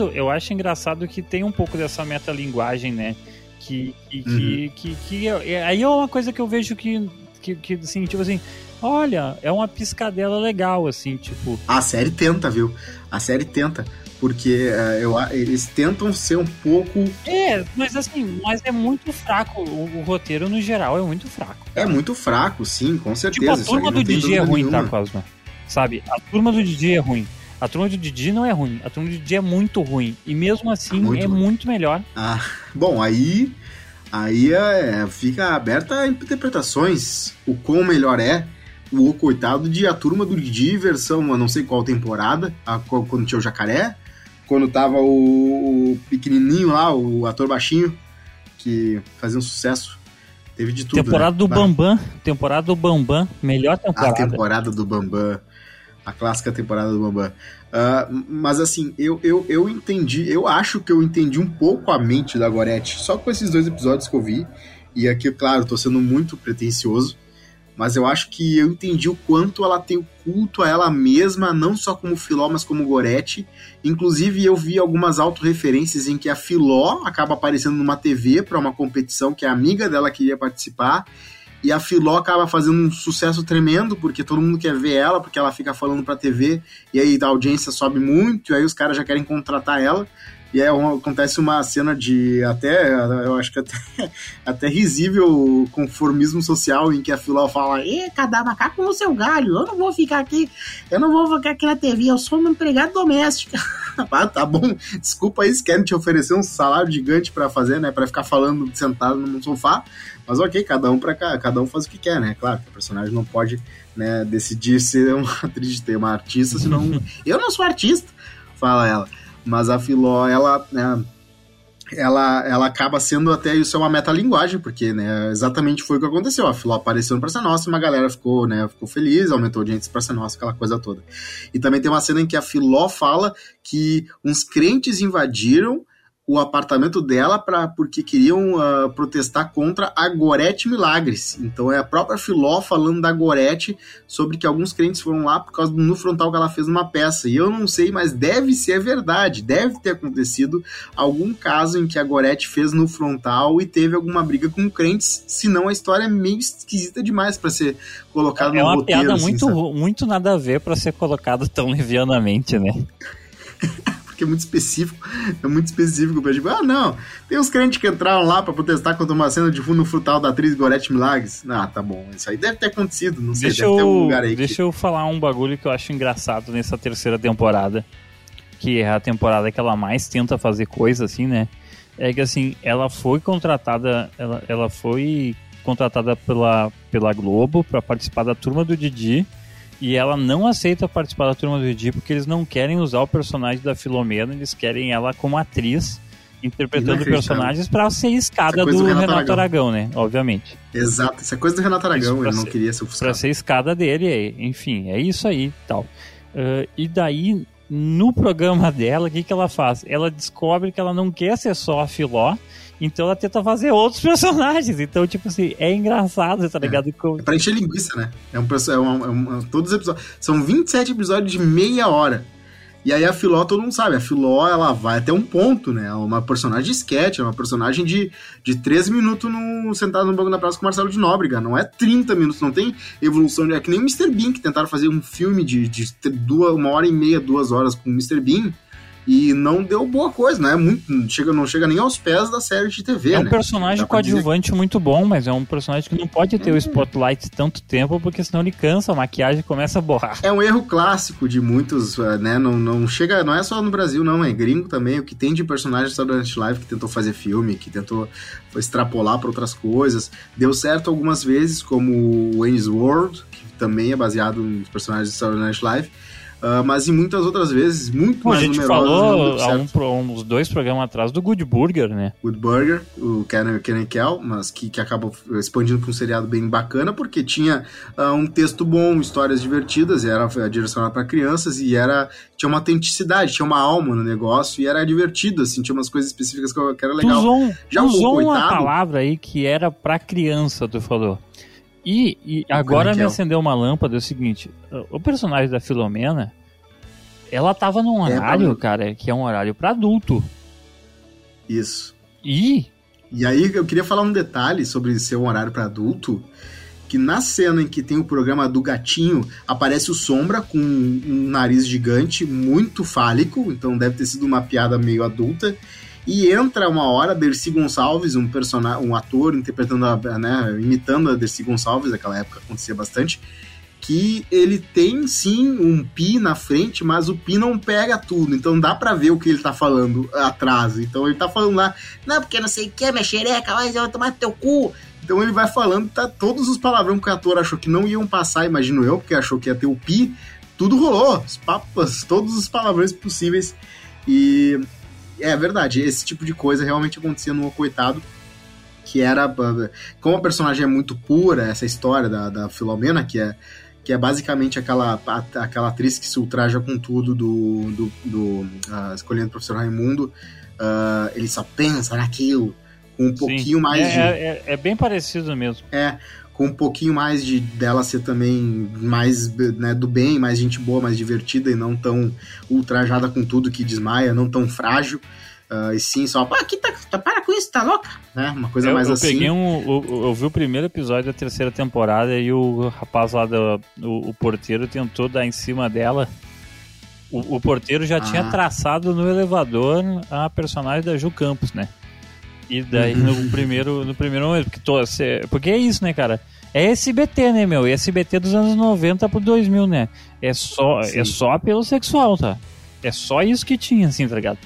Eu acho engraçado que tem um pouco dessa metalinguagem, né? Que, que, que, que, que é- aí é uma coisa que eu vejo que, que, que assim, tipo assim, olha, é uma piscadela legal, assim, tipo, A série tenta, viu? A série tenta. Porque eh, eu, eles tentam ser um pouco. é, mas assim, mas é muito fraco, o, o roteiro no geral é muito fraco. É muito fraco, sim, com certeza. Tipo, a turma do DJ é ruim, tá, nenhuma. Cosma? Sabe? A turma do DJ é ruim. A turma do Didi não é ruim. A turma do Didi é muito ruim. E mesmo assim Muito é ruim. muito melhor. Ah, bom, aí, aí é, fica aberta a interpretações. O quão melhor é o coitado de a turma do Didi, versão, não sei qual temporada, a- quando tinha o jacaré, quando tava o, o pequenininho lá, o ator baixinho, que fazia um sucesso. Teve de tudo. temporada né? do Bambam. Temporada do Bambam. Melhor A temporada. temporada do Bambam. A clássica temporada do Bambam. Ah, mas assim, eu, eu, eu entendi, eu acho que eu entendi um pouco a mente da Gorete, só com esses dois episódios que eu vi. E aqui, claro, tô sendo muito pretencioso, mas eu acho que eu entendi o quanto ela tem o culto a ela mesma, não só como Filó, mas como Gorete. Inclusive, eu vi algumas autorreferências em que a Filó acaba aparecendo numa TV para uma competição que a amiga dela queria participar. E a Filó acaba fazendo um sucesso tremendo, porque todo mundo quer ver ela, porque ela fica falando pra TV, e aí a audiência sobe muito, e aí os caras já querem contratar ela. E aí acontece uma cena de até, eu acho que até, <laughs> até risível conformismo social, em que a Filó fala: Ê, cada macaco no seu galho, eu não vou ficar aqui, eu não vou ficar aqui na TV, eu sou uma empregada doméstica. <laughs> ah, tá bom, desculpa aí se querem te oferecer um salário gigante pra fazer, né, pra ficar falando sentado num sofá, mas ok, cada um para cada um faz o que quer, né? Claro que o personagem não pode né, decidir <laughs> ser uma atriz, ter uma artista, senão. <laughs> eu não sou artista, fala ela. Mas a Filó, ela. Né, ela, ela acaba sendo até isso é uma metalinguagem, porque né, exatamente foi o que aconteceu. A Filó apareceu no Praça Nossa, uma galera ficou, né, ficou feliz, aumentou a audiência do Praça Nossa, aquela coisa toda. E também tem uma cena em que a Filó fala que uns crentes invadiram o apartamento dela pra, porque queriam ah, protestar contra a Gorete Milagres. Então é a própria Filó falando da Gorete sobre que alguns crentes foram lá por causa do nu frontal que ela fez numa peça. E eu não sei, mas deve ser verdade. Deve ter acontecido algum caso em que a Gorete fez no frontal e teve alguma briga com crentes. Senão a história é meio esquisita demais pra ser colocada É no uma roteiro. piada assim, muito, sabe? muito nada a ver pra ser colocado tão levianamente, né? <laughs> porque é muito específico, é muito específico pra tipo, ah, não, tem uns crentes que entraram lá pra protestar contra uma cena de fundo frutal da atriz Gorete Milagres. Ah, tá bom, isso aí deve ter acontecido, não sei, Deixa deve ter algum eu, lugar aí deixa que... eu falar um bagulho que eu acho engraçado nessa terceira temporada. que é a temporada que ela mais tenta fazer coisa, assim, né? É que, assim, ela foi contratada, ela, ela foi contratada pela, pela Globo para participar da Turma do Didi e ela não aceita participar da Turma do Didi porque eles não querem usar o personagem da Filomena, eles querem ela como atriz interpretando personagens para ser escada do do Renato, Renato Aragão, né? Obviamente. Exato, isso é coisa do Renato Aragão, pra ele não ser- queria ser Pra ofuscado. ser escada dele, é- enfim, é isso aí e tal. Ah, e daí, no programa dela, o que, que ela faz? Ela descobre que ela não quer ser só a Filó, então ela tenta fazer outros <laughs> personagens. Então, tipo assim, é engraçado, tá ligado? Como- É pra encher linguiça, né? É um, perso- é um, é um- todos os episódios. São 27 episódios de meia hora. E aí a Filó, todo mundo sabe, a Filó, ela vai até um ponto, né? É uma personagem de sketch, é uma personagem de, de 3 minutos no, sentado no banco da praça com o Marcelo de Nóbrega. Não é 30 minutos, não tem evolução. de- É que nem o Mr. Bean, que tentaram fazer um filme de, de ter duas, uma hora e meia, duas horas com o Mr. Bean. E não deu boa coisa, né? Muito, chega, não chega nem aos pés da série de TV, É um né? personagem pra dizer coadjuvante muito bom, mas é um personagem que não pode ter o spotlight tanto tempo, porque senão ele cansa, a maquiagem começa a borrar. É um erro clássico de muitos, eh, né? Não, não chega, não é só no Brasil, não, é gringo também. O que tem de personagem Saturday Night Live que tentou fazer filme, que tentou extrapolar para outras coisas. Deu certo algumas vezes, como o Wayne's World, que também é baseado nos personagens do Saturday Night Live. Ah, mas em muitas outras vezes, muito Bom, a mais gente numerosas, falou há um, uns dois programas atrás do Good Burger, né? Good Burger, o Kenan Kel, mas que, que acabou expandindo para um seriado bem bacana, porque tinha ah, um texto bom, histórias divertidas, e era direcionado para crianças, e era tinha uma autenticidade, tinha uma alma no negócio, e era divertido, assim, tinha umas coisas específicas que, eu- que era Tu legal. usou, um- Já tu usou uma coitado- palavra aí que era pra criança, tu falou. E, e agora me acendeu uma lâmpada, é o seguinte, o personagem da Filomena, ela tava num É, horário, pra- cara, que é um horário pra adulto. Isso. E E aí eu queria falar um detalhe sobre ser um horário para adulto, que na cena em que tem o programa do gatinho, aparece o Sombra com um nariz gigante, muito fálico, então deve ter sido uma piada meio adulta. E entra uma hora Dercy Gonçalves, um personagem, um ator interpretando, a, né, imitando a Dercy Gonçalves, naquela época acontecia bastante, que ele tem sim um pi na frente, mas o pi não pega tudo, então dá pra ver o que ele tá falando atrás. Então ele tá falando lá, não, porque não sei o que, minha xereca, mas eu vou tomar teu cu. Então ele vai falando, tá todos os palavrões que o ator achou que não iam passar, imagino eu, porque achou que ia ter o pi, tudo rolou, os papas, todos os palavrões possíveis. E é verdade, esse tipo de coisa realmente acontecia no Coitado, que era, como a personagem é muito pura, essa história da, da Filomena, que é que é basicamente aquela, a- aquela atriz que se ultraja com tudo do, do, do ah, Escolhendo o Professor Raimundo, ah, ele só pensa naquilo, com um pouquinho sim, mais é, de é, é- é bem parecido mesmo. é, com um pouquinho mais de dela ser também mais né, do bem, mais gente boa, mais divertida e não tão ultrajada com tudo que desmaia, não tão frágil. ah, e sim, só, pá, aqui tá, tá, para com isso, tá louca? Né? Uma coisa eu, mais eu assim. peguei um. Eu, eu vi o primeiro episódio da terceira temporada e o rapaz lá do. O, o porteiro tentou dar em cima dela. O, o porteiro já tinha Ah. traçado no elevador a personagem da Ju Campos, né? E daí Uhum. no primeiro, no primeiro momento, porque, tô, cê- porque é isso, né, cara? É SBT, né, meu? E SBT dos anos 90 pro 2000, né? É só, Sim. é só apelo sexual, tá? É só isso que tinha, assim, tá ligado?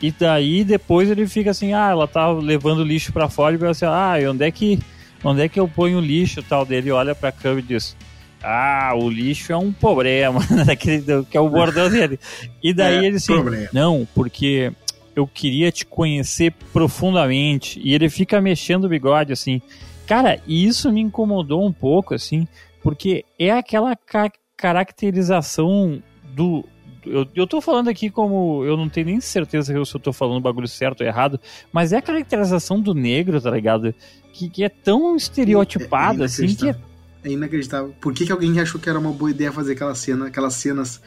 E daí depois ele fica assim, ah, ela tá levando lixo pra fora e vai assim, ah, e onde é que onde é que eu ponho o lixo tal dele? Olha pra câmera e diz, ah, o lixo é um problema, <laughs> que é o bordão dele. E daí É, ele assim, problema. não, porque eu queria te conhecer profundamente. E ele fica mexendo o bigode assim. Cara, e isso me incomodou um pouco assim, porque é aquela ca- caracterização do eu, eu tô falando aqui como eu não tenho nem certeza se eu tô falando o bagulho certo ou errado, mas é a caracterização do negro, tá ligado? Que, que é tão estereotipada É assim que é É inacreditável. Por que, que alguém achou que era uma boa ideia fazer aquela cena, aquelas cenas.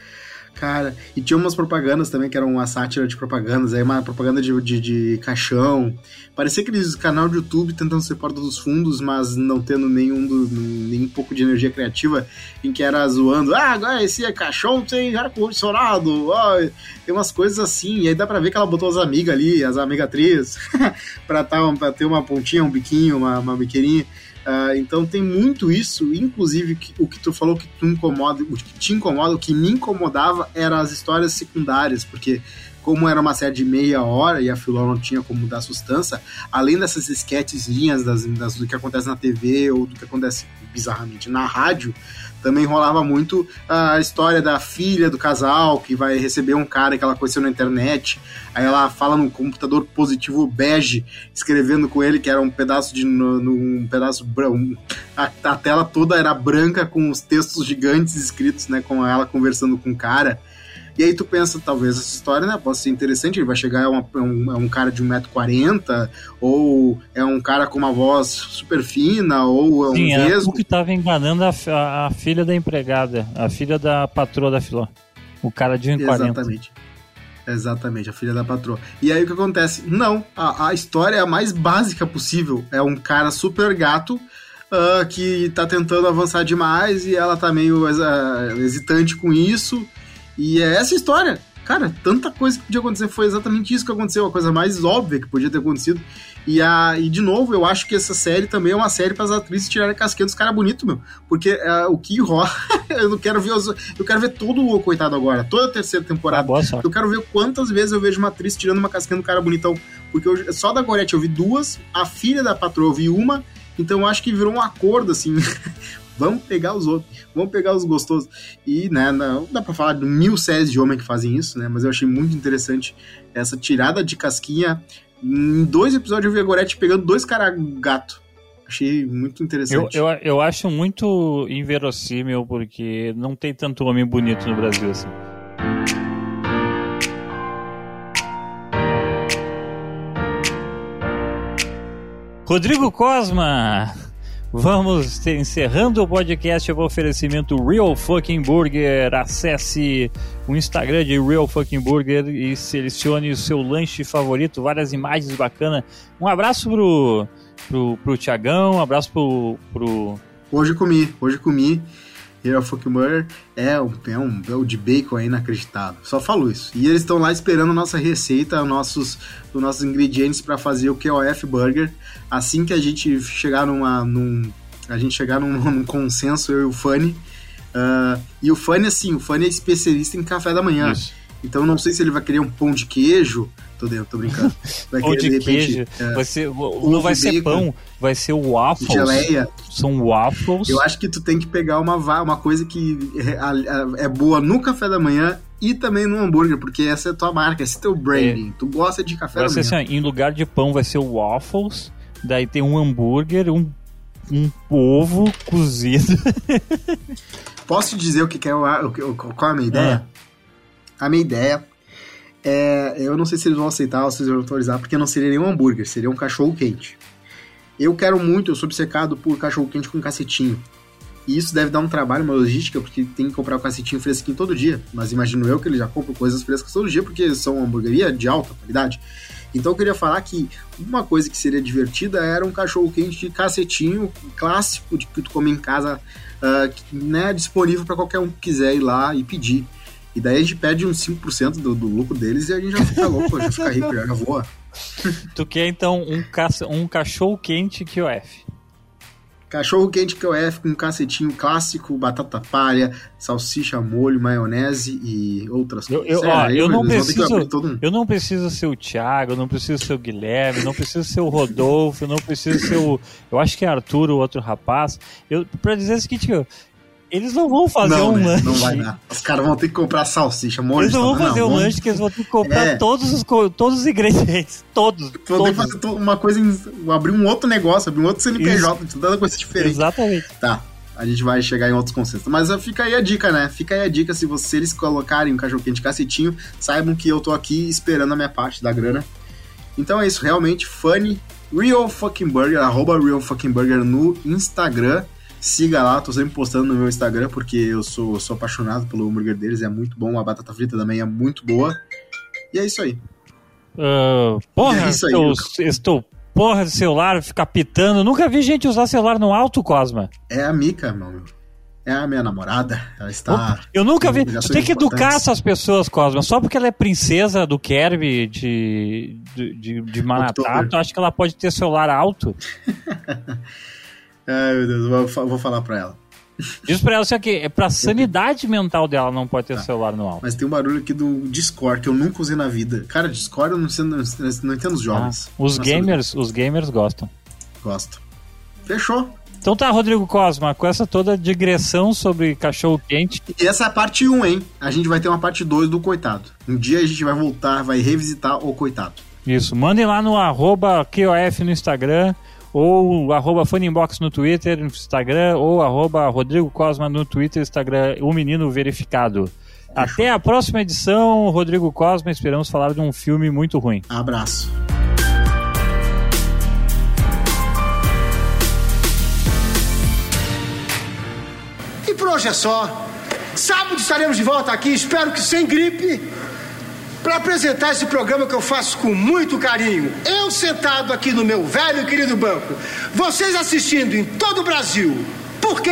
Cara, e tinha umas propagandas também que eram uma sátira de propagandas, aí uma propaganda de, de, de caixão. Parecia aqueles canal de YouTube tentando ser porta dos fundos, mas não tendo nenhum, do, nenhum pouco de energia criativa, em que era zoando, ah, agora esse é caixão sem ar-condicionado, ó, tem umas coisas assim, e aí dá pra ver que ela botou as amigas ali, as amigas atriz, <laughs> pra, tá, pra ter uma pontinha, um biquinho, uma, uma biqueirinha. Uh, então tem muito isso, inclusive que, o que tu falou que tu incomoda, o que te incomoda, o que me incomodava eram as histórias secundárias, porque como era uma série de meia hora e a Filó não tinha como dar sustância, além dessas esquetezinhas das, das, do que acontece na TV ou do que acontece bizarramente na rádio, também rolava muito a história da filha do casal que vai receber um cara que ela conheceu na internet. Aí ela fala no computador positivo bege, escrevendo com ele que era um pedaço de um pedaço branco. A, a, tela toda era branca com os textos gigantes escritos, né, com ela conversando com o cara. E aí tu pensa, talvez essa história né, possa ser interessante, ele vai chegar a, uma, um, a um cara de 1,40m, ou é um cara com uma voz super fina, ou é um Sim, mesmo. que estava enganando a, a, a, filha da empregada, a filha da patroa da Filó. O cara de 1,40m. Exatamente. Exatamente, a filha da patroa. E aí o que acontece? Não, a, a história é a mais básica possível. É um cara super gato uh, que tá tentando avançar demais e ela tá meio uh, hesitante com isso. E é essa história. Cara, tanta coisa que podia acontecer. Foi exatamente isso que aconteceu. A coisa mais óbvia que podia ter acontecido. E, a, e de novo, eu acho que essa série também é uma série para as atrizes tirarem casquinha dos caras bonitos, meu. Porque uh, o que rola. <laughs> eu não quero ver os, Eu quero ver todo o coitado agora. Toda a terceira temporada. Ah, eu quero ver quantas vezes eu vejo uma atriz tirando uma casquinha do cara bonitão. Porque eu, só da Gorete eu vi duas, a filha da patroa eu vi uma. Então eu acho que virou um acordo, assim. <laughs> Vamos pegar os outros, vamos pegar os gostosos. E, né, não dá pra falar de mil séries de homem que fazem isso, né? Mas eu achei muito interessante essa tirada de casquinha. Em dois episódios eu vi a Gorete pegando dois caras gato. Achei muito interessante. Eu, eu, eu acho muito inverossímil, porque não tem tanto homem bonito no Brasil assim. Rodrigo Cosma, Vamos encerrando o podcast com o oferecimento Real Fucking Burger. Acesse o Instagram de Real Fucking Burger e selecione o seu lanche favorito. Várias imagens bacanas. Um abraço pro, pro, pro Tiagão, um abraço pro, pro. Hoje comi, hoje comi. Real Fucking Burger é um, é um é o de bacon é inacreditável. Só falo isso. E eles estão lá esperando a nossa receita, nossos, os nossos ingredientes para fazer o QOF Burger assim que a gente chegar numa. Num, a gente chegar num, <laughs> num consenso, eu e o Fanny. Uh, e o Fanny, assim, o Fanny é especialista em café da manhã. Isso. Então não sei se ele vai querer um pão de queijo. Tô, dentro, tô brincando. Vai pão querer, de, de repente, queijo. Uh, vai ser, não vai ser bacon, pão, vai ser o waffles. Geleia. São waffles. Eu acho que tu tem que pegar uma, uma coisa que é, é boa no café da manhã e também no hambúrguer, porque essa é a tua marca, esse é teu branding. É. Tu gosta de café vai da manhã. Assim, em lugar de pão vai ser o waffles Daí tem um hambúrguer, um, um ovo cozido. <laughs> Posso dizer o que, que é o, qual é a minha ideia? É. A minha ideia é. Eu não sei se eles vão aceitar ou se eles vão autorizar, porque não seria nenhum hambúrguer, seria um cachorro quente. Eu quero muito, eu sou obcecado por cachorro quente com cacetinho. E isso deve dar um trabalho, uma logística, porque tem que comprar o cacetinho fresquinho todo dia. Mas imagino eu que ele já compra coisas frescas todo dia, porque são hamburgueria de alta qualidade. Então eu queria falar que uma coisa que seria divertida era um cachorro quente de cacetinho clássico de que tu come em casa, uh, né, disponível para qualquer um que quiser ir lá e pedir. E daí a gente pede uns 5% do, do lucro deles e a gente já fica louco, já fica rico, já voa. Tu quer então um, ca um cachorro quente QF? Cachorro quente que eu F com um cacetinho clássico, batata palha, salsicha, molho, maionese e outras coisas. Eu, eu, ó, eu, não preciso, eu não preciso ser o Thiago, eu não preciso ser o Guilherme, não preciso ser o Rodolfo, eu não preciso ser o. Eu acho que é Arthur, o outro rapaz. Eu, pra dizer o seguinte, eles não vão fazer não, um né? lanche. Não vai dar. Os caras vão ter que comprar salsicha, molho. Eles não vão fazer não, um lanche que eles vão ter que comprar é. todos, os, todos os ingredientes. <laughs> Todos. Vão ter que fazer uma coisa, abrir um outro negócio, abrir um outro CNPJ, tanta coisa diferente. Exatamente. Tá. A gente vai chegar em outros conceitos. Mas fica aí a dica, né? Fica aí a dica. Se vocês colocarem um cachorro quente cacetinho, saibam que eu tô aqui esperando a minha parte da grana. Então é isso, realmente, funny, Real Fucking Burger, arroba Real Fucking Burger no Instagram. Siga lá, tô sempre postando no meu Instagram, porque eu sou, sou apaixonado pelo hambúrguer deles, é muito bom, a batata frita também é muito boa. E é isso aí. Uh, porra, é isso aí, eu, estou porra de celular, ficar pitando. Nunca vi gente usar celular no alto, Cosma. É a Mica, meu. É a minha namorada. Ela está. Eu nunca vi. Tu tem que educar essas pessoas, Cosma. Só porque ela é princesa do Kirby de, de, de, de Manhattan, tu acha que ela pode ter celular alto? <laughs> Ai, meu Deus, vou, vou falar pra ela. Diz pra ela isso aqui, é pra <laughs> sanidade mental dela não pode ter celular no alto. Mas tem um barulho aqui do Discord que eu nunca usei na vida. Cara, Discord eu não, sei, não, não entendo os Ah, jovens. os Nossa, gamers, os gamers gostam. Gosto. Fechou. Então tá, Rodrigo Cosma, com essa toda digressão sobre cachorro quente, E essa é a parte 1, hein? A gente vai ter uma parte 2 do Coitado. Um dia a gente vai voltar, vai revisitar o Coitado. Isso, mandem lá no arroba QOF no Instagram, ou arroba Funnybox no Twitter, no Instagram, ou arroba Rodrigo Cosma no Twitter, Instagram, o menino verificado. Até a próxima edição, Rodrigo Cosma, esperamos falar de um filme muito ruim. Abraço. E por hoje é só. Sábado estaremos de volta aqui, espero que sem gripe, para apresentar esse programa que eu faço com muito carinho. Eu sentado aqui no meu velho e querido banco, vocês assistindo em todo o Brasil. Por quê?